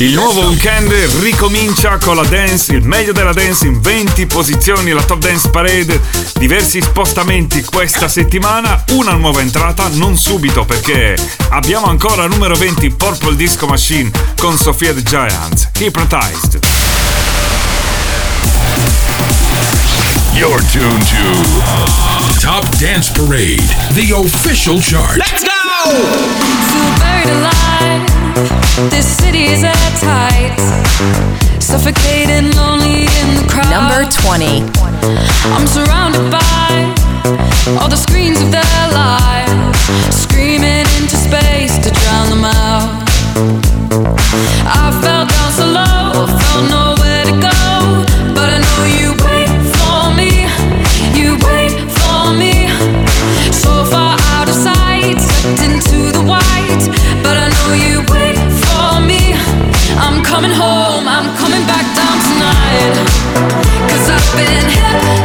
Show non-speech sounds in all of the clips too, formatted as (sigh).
Il nuovo weekend ricomincia con la dance, il meglio della dance in 20 posizioni, la Top Dance Parade, diversi spostamenti questa settimana, una nuova entrata, non subito perché abbiamo ancora numero 20 Purple Disco Machine con Sofia the Giants, Hypnotized. You're tuned to Top Dance Parade, the official chart. Let's go! This city is at tight, suffocating, lonely in the crowd. Number 20. I'm surrounded by all the screens of their lives, screaming into space to drown them out. I fell down so low, felt no been hip.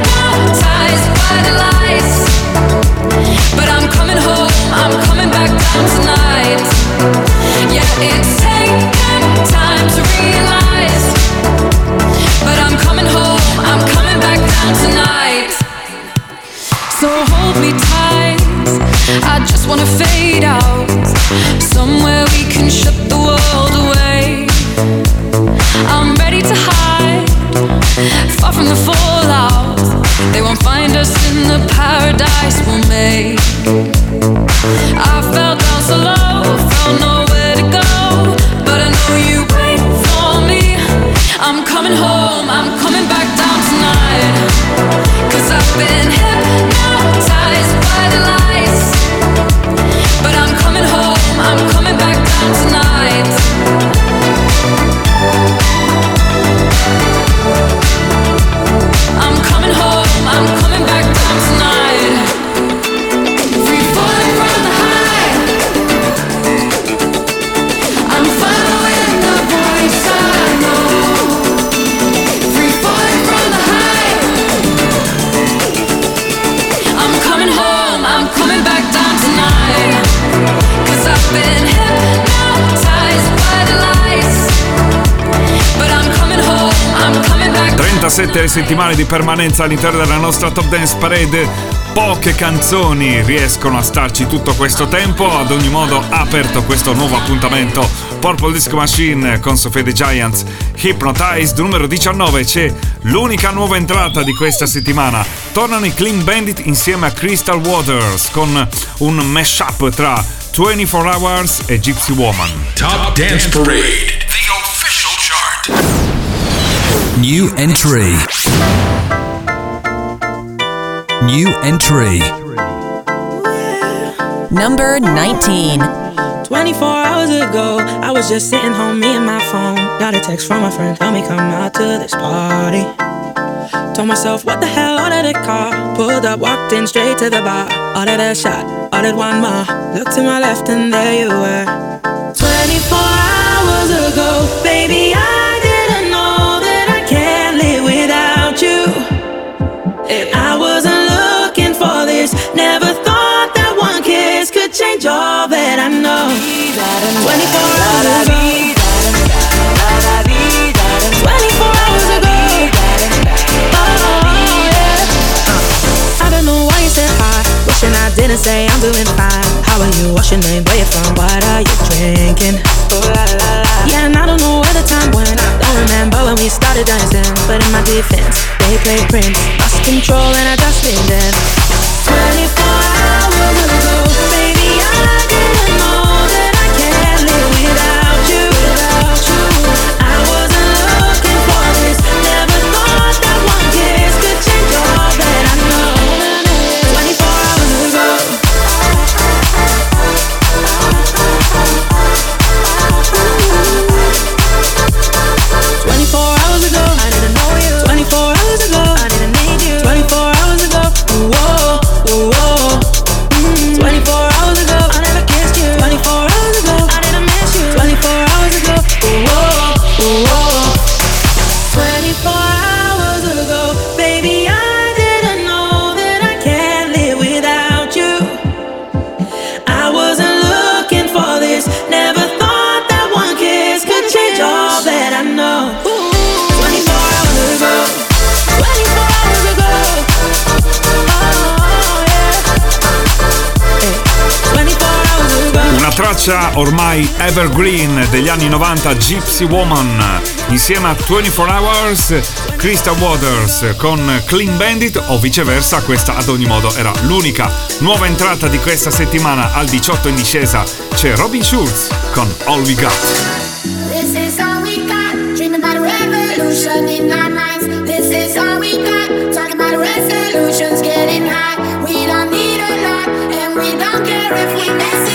tre settimane di permanenza all'interno della nostra Top Dance Parade poche canzoni riescono a starci tutto questo tempo. Ad ogni modo, aperto questo nuovo appuntamento Purple Disco Machine con Sofia The Giants Hypnotized numero 19. C'è l'unica nuova entrata di questa settimana. Tornano i Clean Bandit insieme a Crystal Waters con un mashup tra 24 Hours e Gypsy Woman. Top Dance Parade, the official chart. New entry. New entry. Number 19. 24 hours ago, I was just sitting home, me and my phone. Got a text from my friend, tell me come out to this party. Told myself, what the hell, ordered a car. Pulled up, walked in straight to the bar. Ordered a shot, ordered one more. Looked to my left and there you were. 24 hours ago, baby, I And I wasn't looking for this. Never thought that one kiss could change all that I know. 24 hours ago. 24 hours ago. I oh, I don't know why you said hi. Wishing didn't say I'm doing fine. When you wash your name, where you from? What are you drinking? Ooh, la, la, la. Yeah, and I don't know where the time went. I don't remember when we started dancing. But in my defense, they play Prince. Lost control and I just leaned in. 24 hours ago. traccia ormai evergreen degli anni 90 Gypsy Woman insieme a 24 Hours Krista Waters con Clean Bandit o viceversa questa ad ogni modo era l'unica nuova entrata di questa settimana al 18 in discesa c'è Robin Schulz con All We Got This is all we got, resolutions, getting high. We don't need a lot, and we don't care if we mess it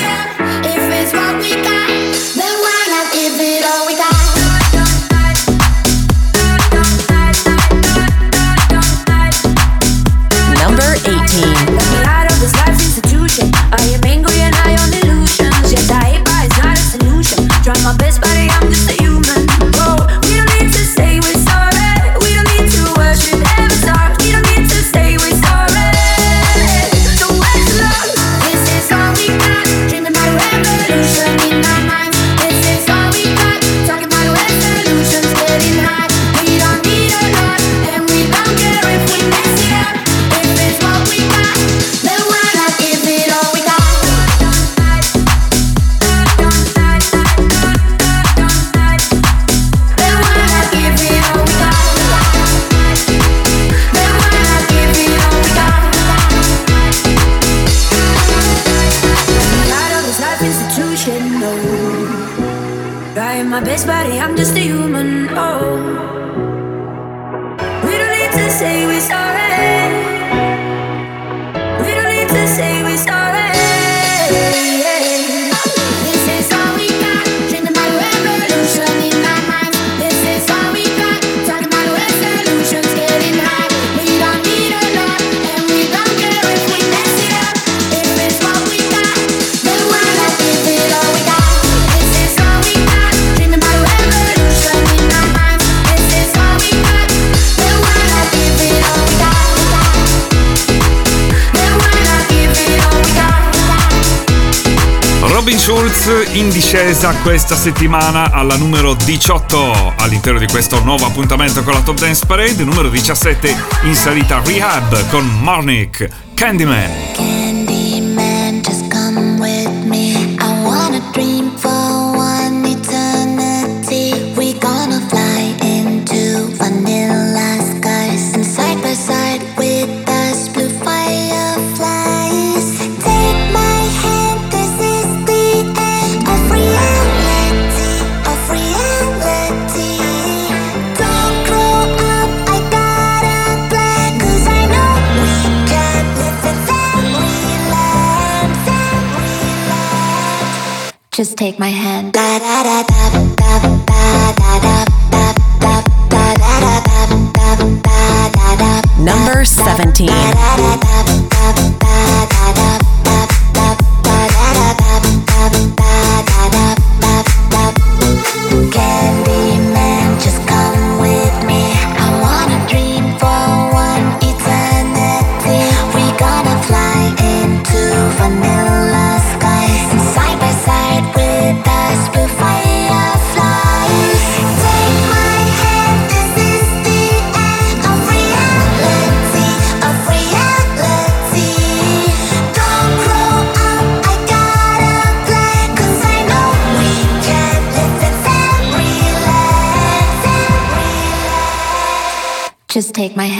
my best buddy, I'm just a human. Oh. Schulz in discesa questa settimana alla numero 18 all'interno di questo nuovo appuntamento con la Top Dance Parade, numero 17 in salita Rehab con Marnik Candyman. take my hand. Da, da, da, take my hand.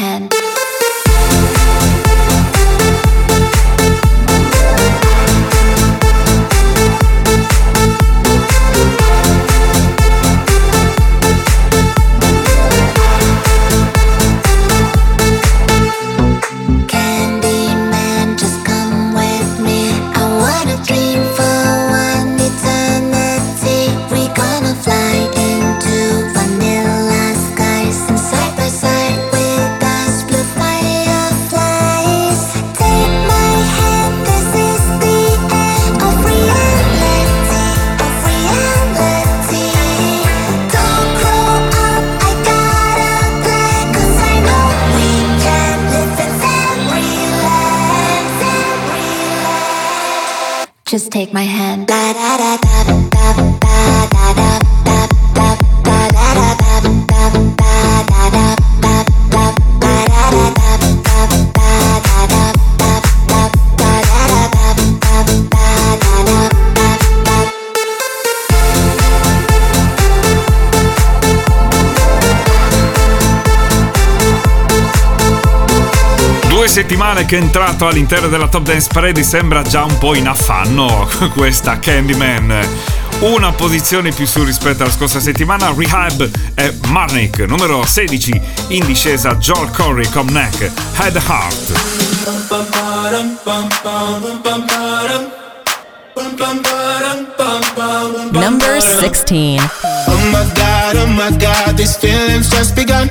my head. due settimane che è entrato all'interno della Top Dance Parade sembra già un po' in affanno (laughs) questa Candyman. Una posizione più su rispetto alla scorsa settimana, Rehab e Marnik, numero 16, in discesa Joel Corey con Head Heart. Number 16 Oh my god, oh my god, these feelings just begun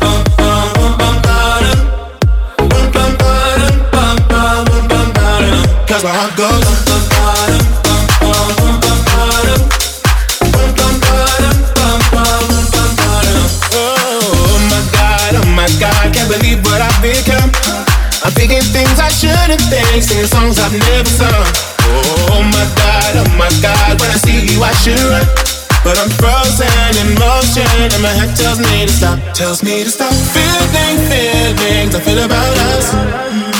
bum, cause where I go. Oh, oh, believe what I've become. I'm thinking things I shouldn't think, singing songs I've never sung. Oh my god, oh my god, when I see you, I should run. But I'm frozen in motion, and my head tells me to stop, tells me to stop. Feeling, feelings I feel about us.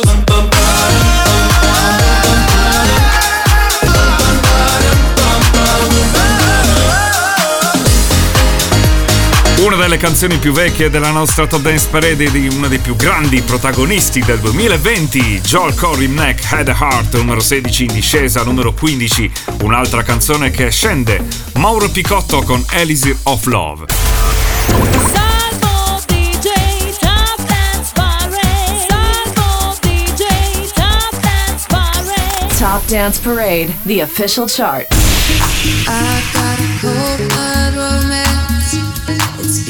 Una delle canzoni più vecchie della nostra Top Dance Parade di uno dei più grandi protagonisti del 2020, Joel Corey Mack Head Heart, numero 16 in discesa, numero 15, un'altra canzone che scende, Mauro Picotto con Elisir of Love. Top Dance Parade, the official chart.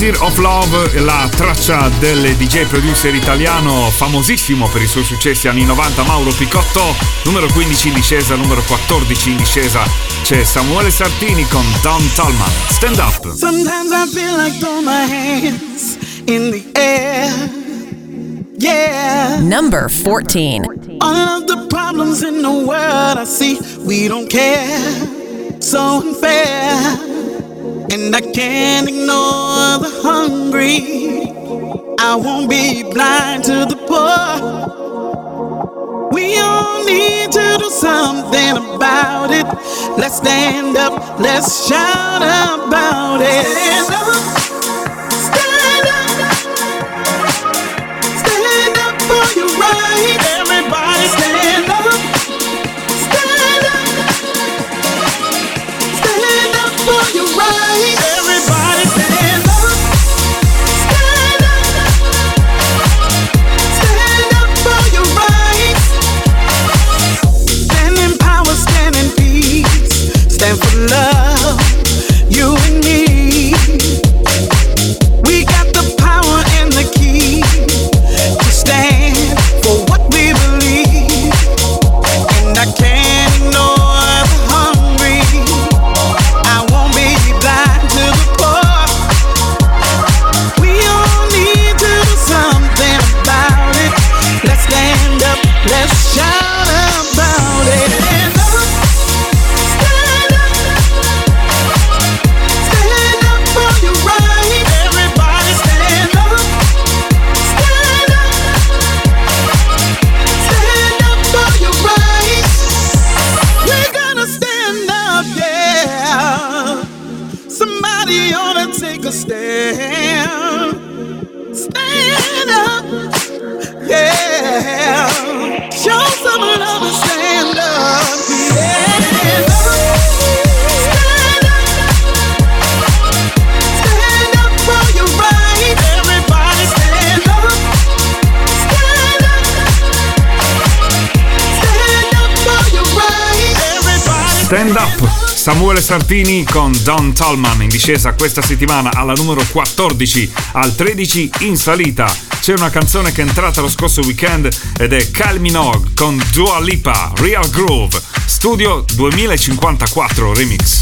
Desire of Love, la traccia del DJ producer italiano famosissimo per i suoi successi anni 90, Mauro Picotto, numero 15 in discesa, numero 14 in discesa, c'è Samuele Sartini con Don Talman. Stand up! Sometimes I feel like throwing my hands in the air. Yeah. Number 14. All of the problems in the world I see, we don't care. So unfair. And I can't ignore the hungry. I won't be blind to the poor. We all need to do something about it. Let's stand up, let's shout about it. Stand up, stand up, stand up for your right. Sartini con Don Tallman in discesa questa settimana alla numero 14, al 13 in salita. C'è una canzone che è entrata lo scorso weekend ed è Calminog con Dua Lipa, Real Groove, Studio 2054 Remix.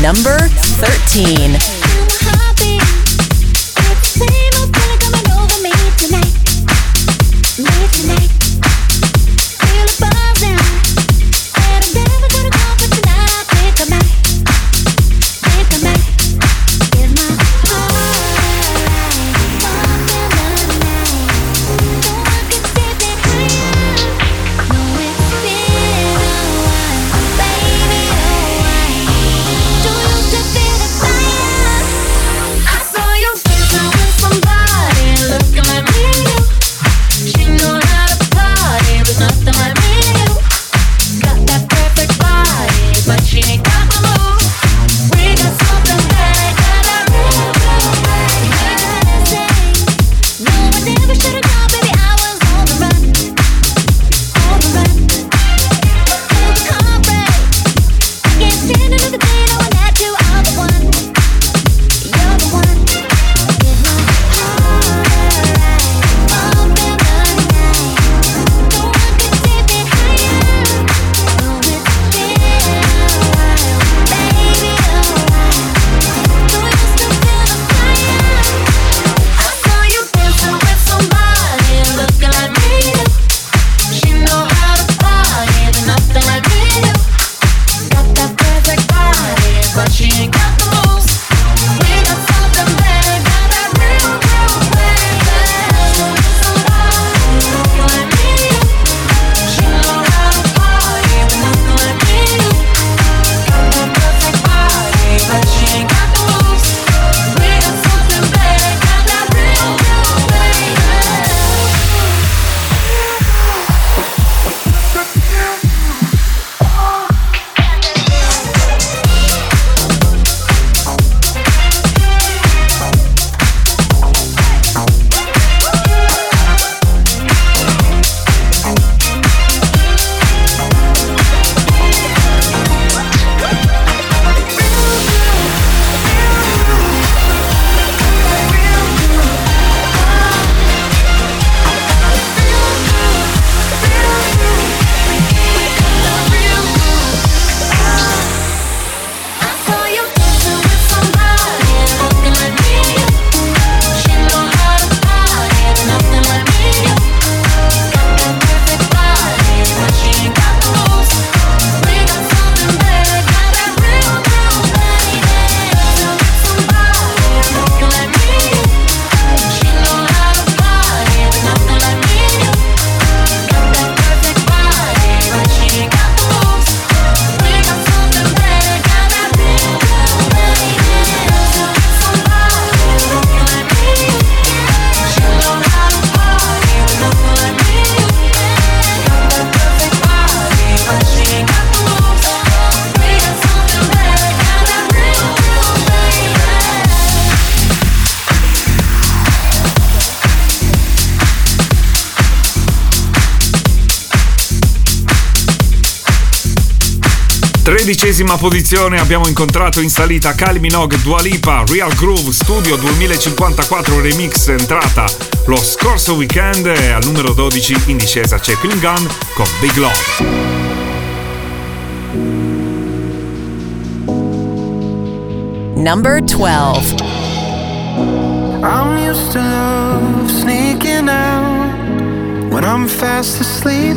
Number 13 dodicesima posizione abbiamo incontrato in salita Kylie Minogue, Dualipa Real Groove Studio 2054 Remix entrata lo scorso weekend e al numero 12 in discesa c'è Clean Gun con Big Love. Number 12 I'm used to love sneaking out when I'm fast asleep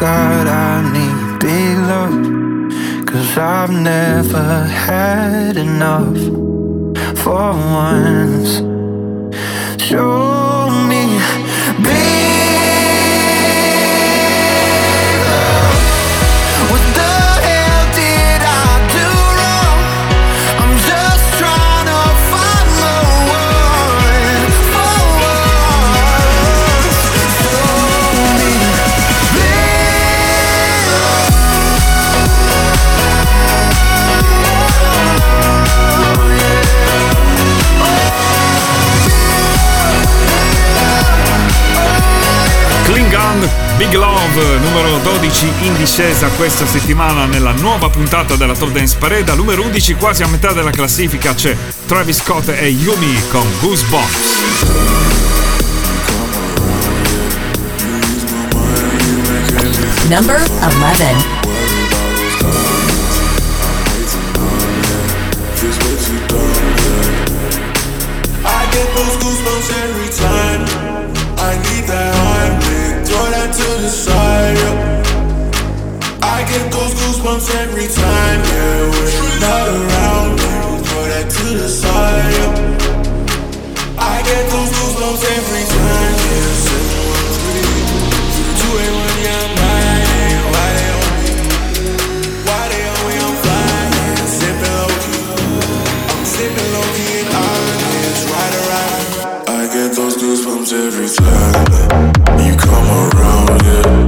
God, I need big love. Cause I've never had enough for once. Show 11 in discesa questa settimana nella nuova puntata della Top Dance Parade. numero 11, quasi a metà della classifica, c'è Travis Scott e Yumi con Goosebumps. Number 11. every time. I need that high, throw that to the side. Yeah. I get those goosebumps every time, yeah. When you're not around, throw that to the side, yeah. I get those goosebumps every time, yeah. Seven, one, three, two, eight, one, yeah, I'm riding. Why they on me? Why they on me? I'm flying, yeah. sipping low key. I'm sipping low key and just ride around. I get those goosebumps every time you come around, yeah.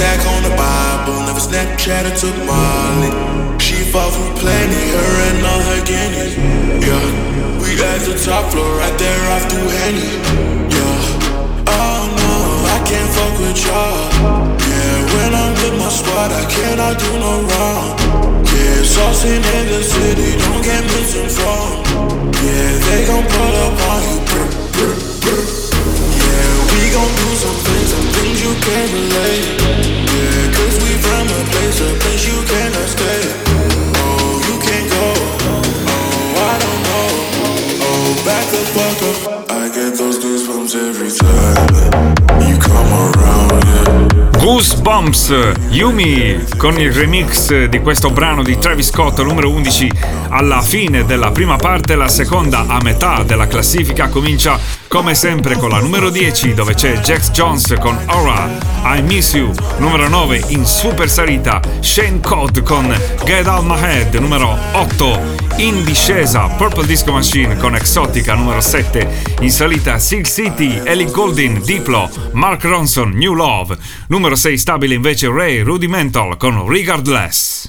stack on the Bible. Never Snapchat or took Molly. She fought from plenty, her and all her guineas. Yeah, we at the top floor, right there off to Henny. Yeah, oh no, I can't fuck with y'all. Yeah, when I'm with my squad, I cannot do no wrong. Yeah, saucing in the city, don't get misinformed. Yeah, they gon' pull up on you. Brr, brr, brr. gon' do some things, some things you can't relate. Yeah, cause we from a place, a place you cannot stay. Oh, you can't go. Oh, I don't know. Oh, back the fuck up. I get those goosebumps every time you come around. Yeah. Goosebumps Yumi con il remix di questo brano di Travis Scott numero 11 alla fine della prima parte, la seconda a metà della classifica comincia come sempre con la numero 10 dove c'è Jax Jones con Aura, I Miss You, numero 9 in super salita Shane Cod con Get Out My Head, numero 8 in discesa Purple Disco Machine con Exotica, numero 7 in salita Silk City, Ellie Goldin, Diplo, Mark Ronson, New Love, numero 6 stabile invece Ray Rudimental con Regardless.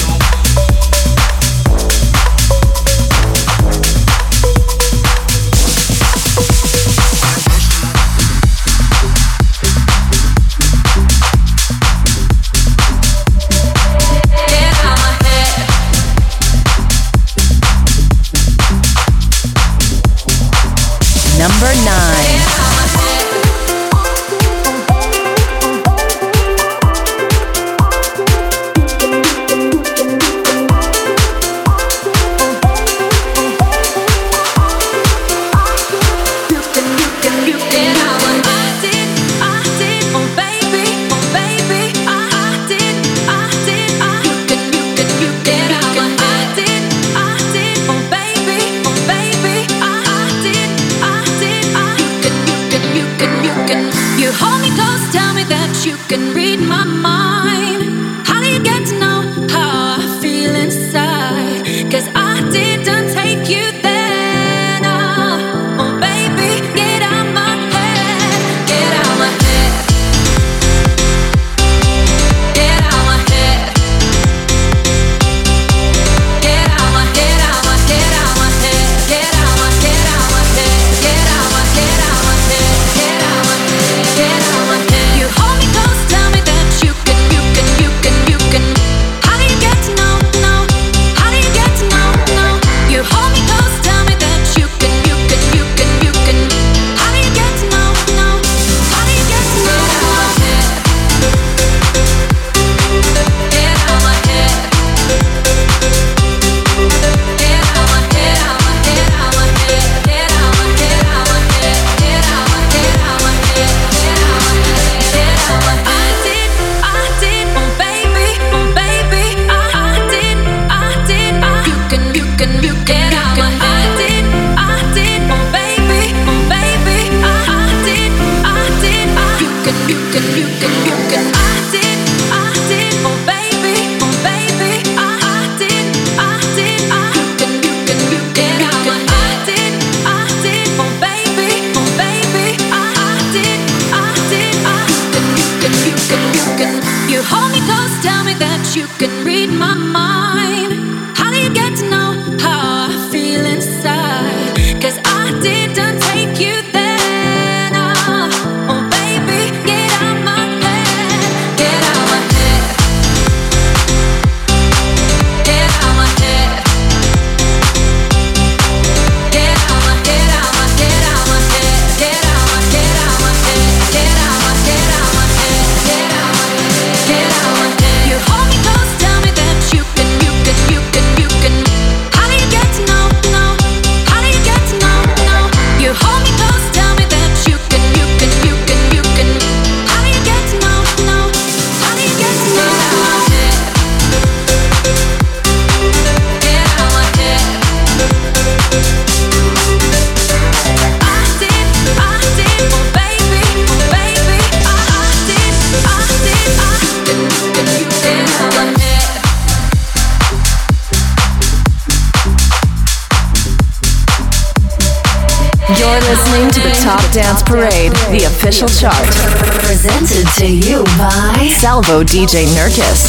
can. You hold me close, tell me that you can read my mind. official chart. Presented to you by Salvo DJ Nurkis.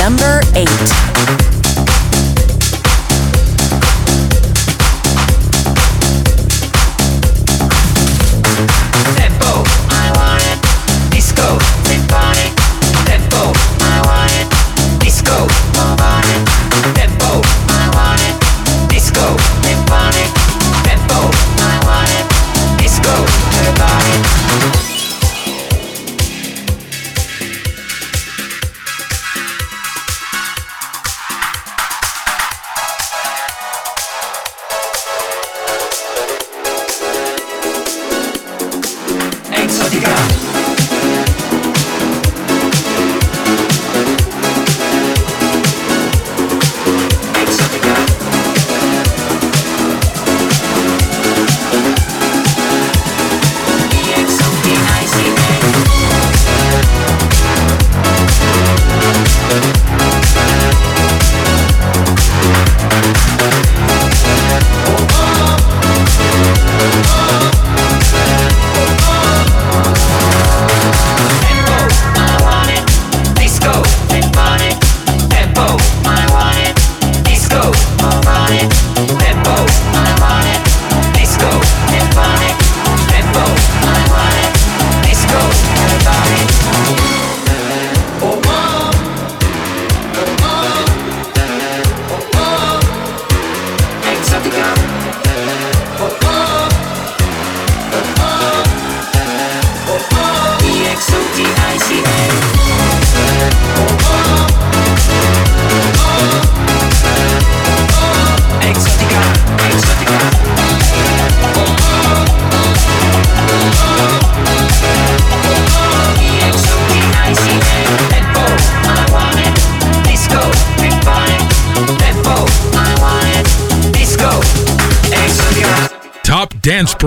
number eight.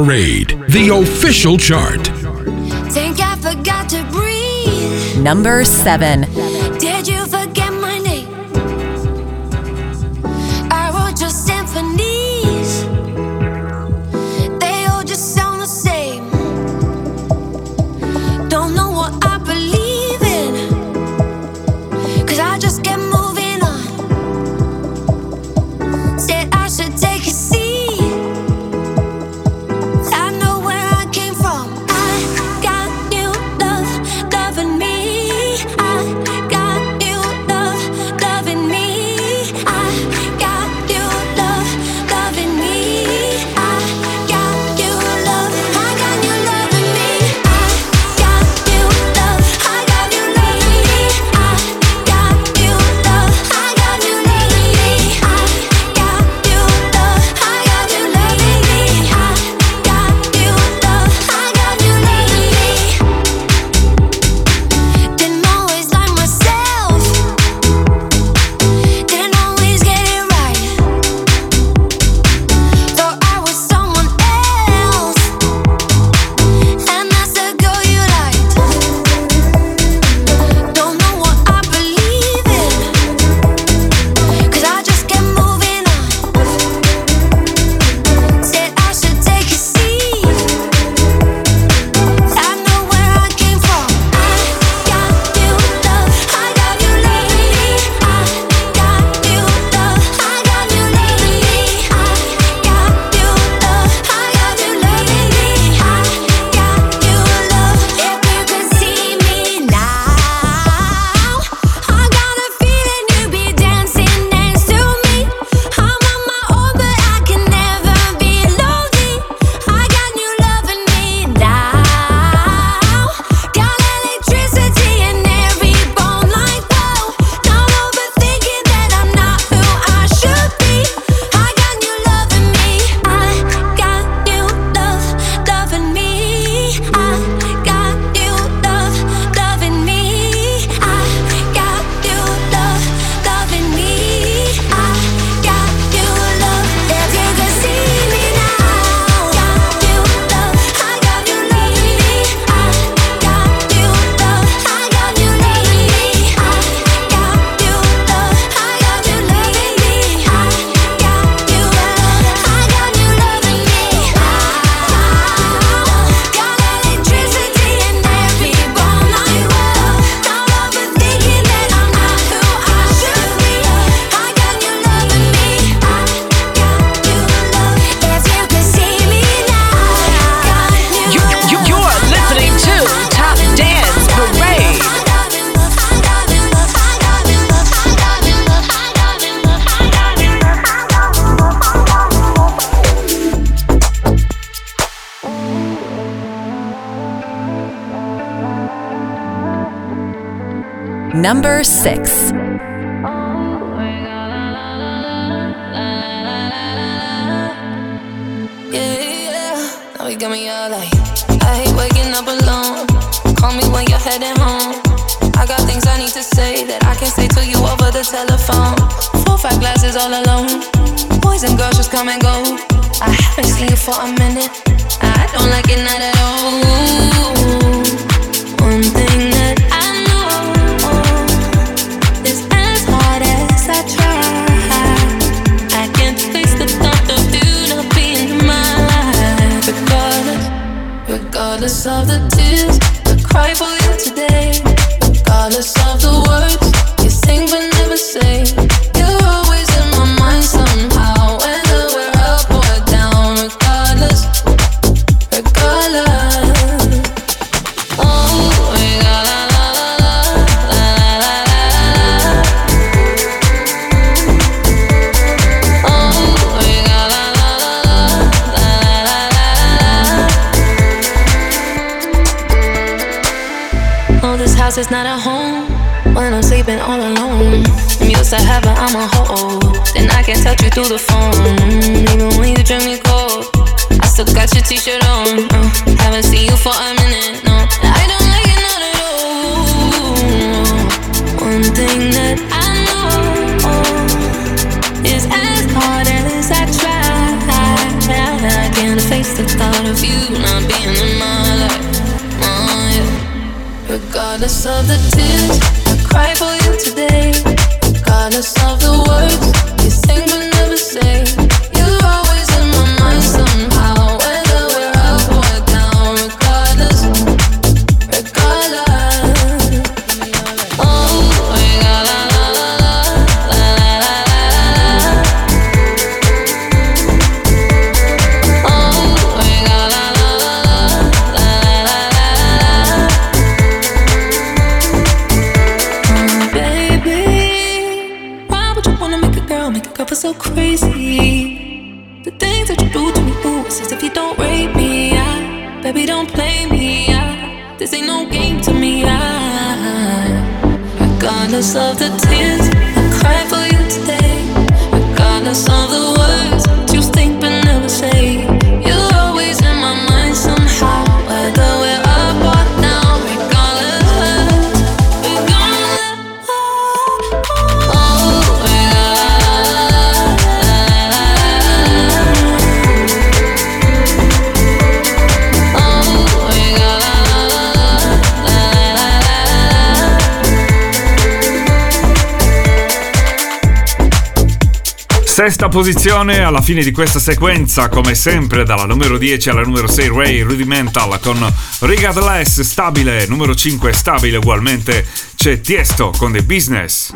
Parade, the official chart. Number seven. Sesta posizione alla fine di questa sequenza, come sempre dalla numero 10 alla numero 6 Ray Rudimental con Regardless stabile, numero 5 stabile ugualmente c'è Tiesto con The Business.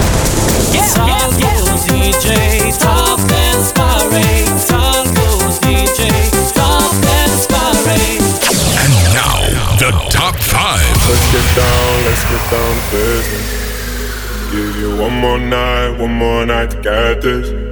And now the top 5. Let's get down, let's get down to business. Give you one more night, one more night to get this.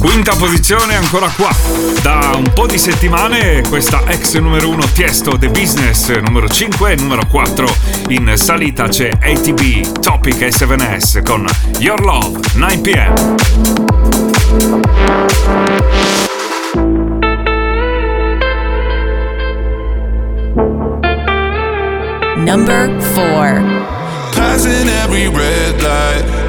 Quinta posizione ancora qua. Da un po' di settimane questa ex numero 1 Tiesto The Business numero 5 e numero 4 in salita c'è ATB Topic S7S con Your Love 9pm. number four. Passing every red light.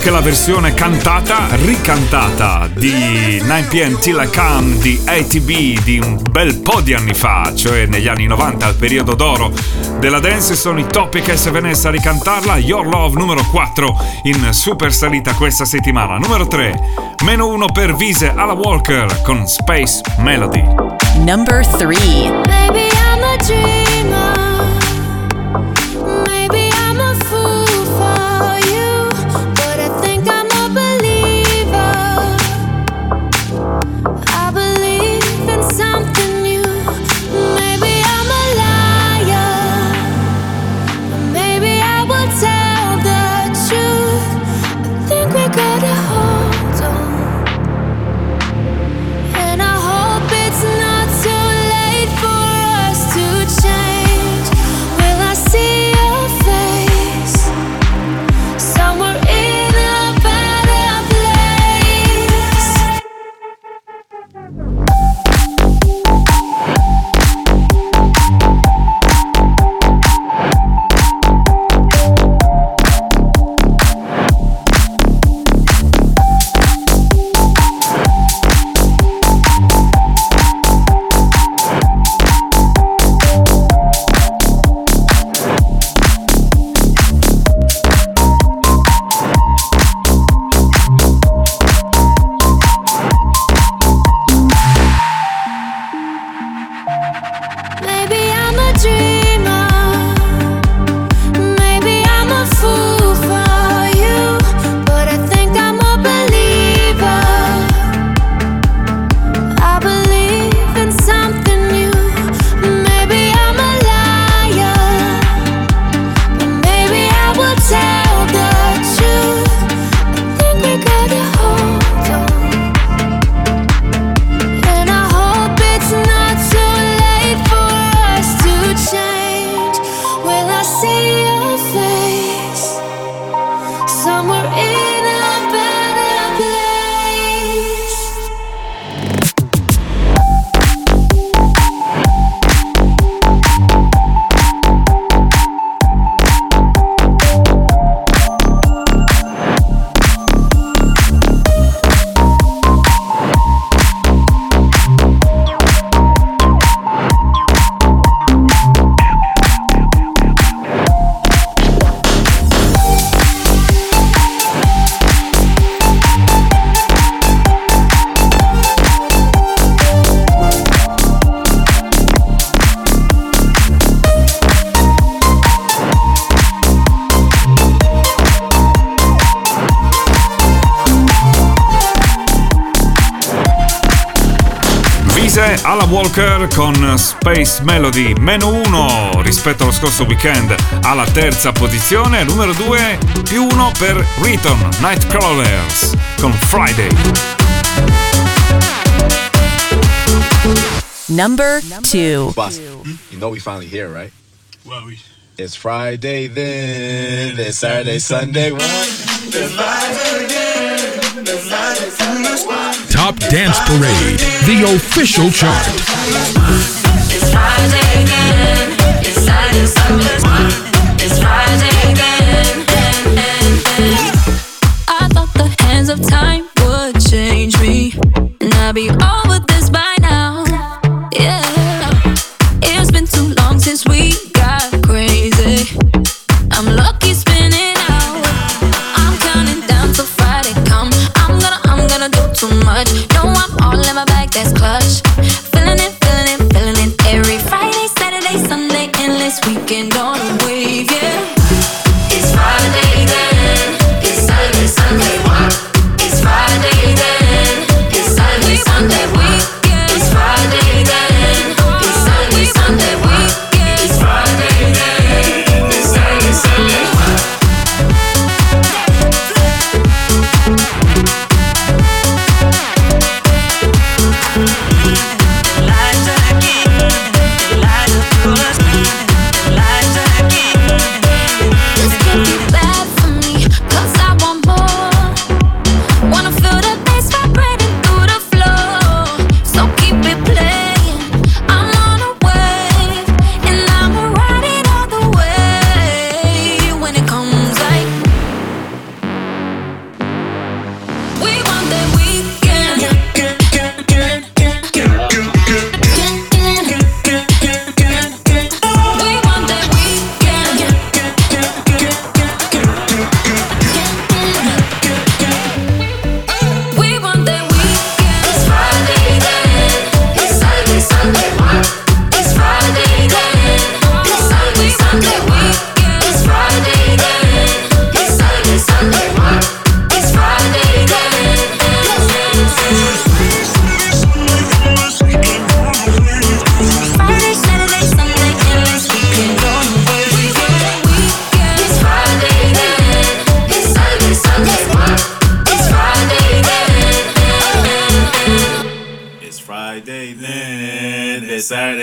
che la versione cantata, ricantata di 9pm Till I Come di ATB di un bel po' di anni fa, cioè negli anni 90, al periodo d'oro della dance, sono i Topic SVNS a ricantarla. Your Love numero 4 in super salita questa settimana. Numero 3, meno 1 per Vise alla Walker con Space Melody. Number 3. con Space Melody, meno 1 rispetto allo scorso weekend alla terza posizione, numero 2 più 1 per Return Nightcrawlers con Friday. Number 2 You know we finally here, right? Well, we... It's Friday then, it's Saturday, Sunday, one, Dance Parade, the official chart.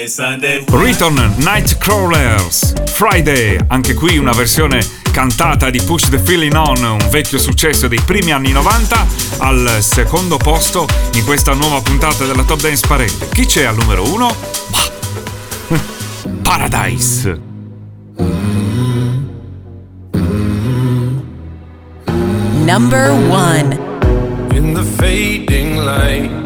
Return Nightcrawlers Friday, anche qui una versione cantata di Push the Feeling On, un vecchio successo dei primi anni 90, al secondo posto in questa nuova puntata della Top Dance Parade. Chi c'è al numero uno? (laughs) Paradise. Number one. In the fading light.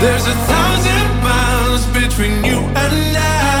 There's a thousand miles between you and I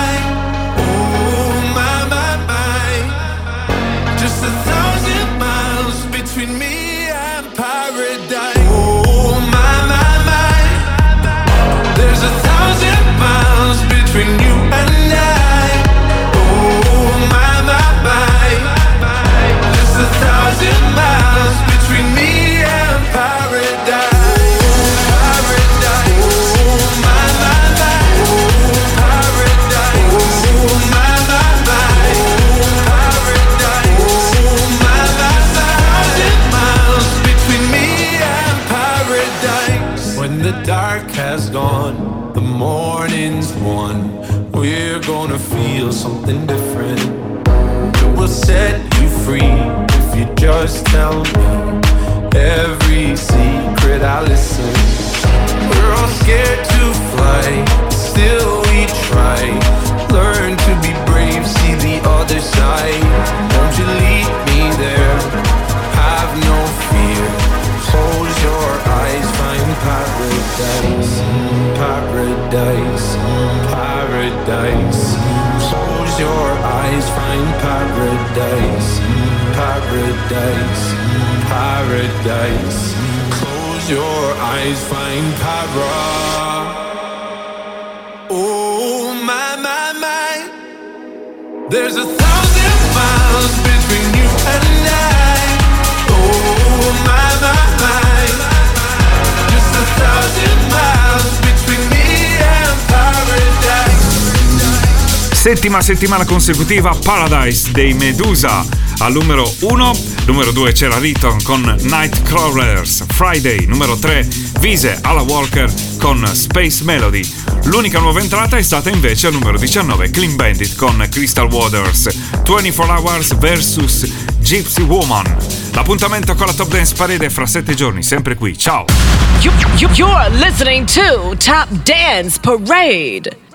Settima settimana consecutiva Paradise dei Medusa al numero 1, numero 2 c'era Riton con Nightcrawlers, Friday, numero 3 Vise alla Walker con Space Melody. L'unica nuova entrata è stata invece al numero 19 Clean Bandit con Crystal Waters, 24 Hours vs Gypsy Woman. L'appuntamento con la Top Dance Parade è fra 7 giorni, sempre qui. Ciao. You, you, you're listening to Top Dance Parade.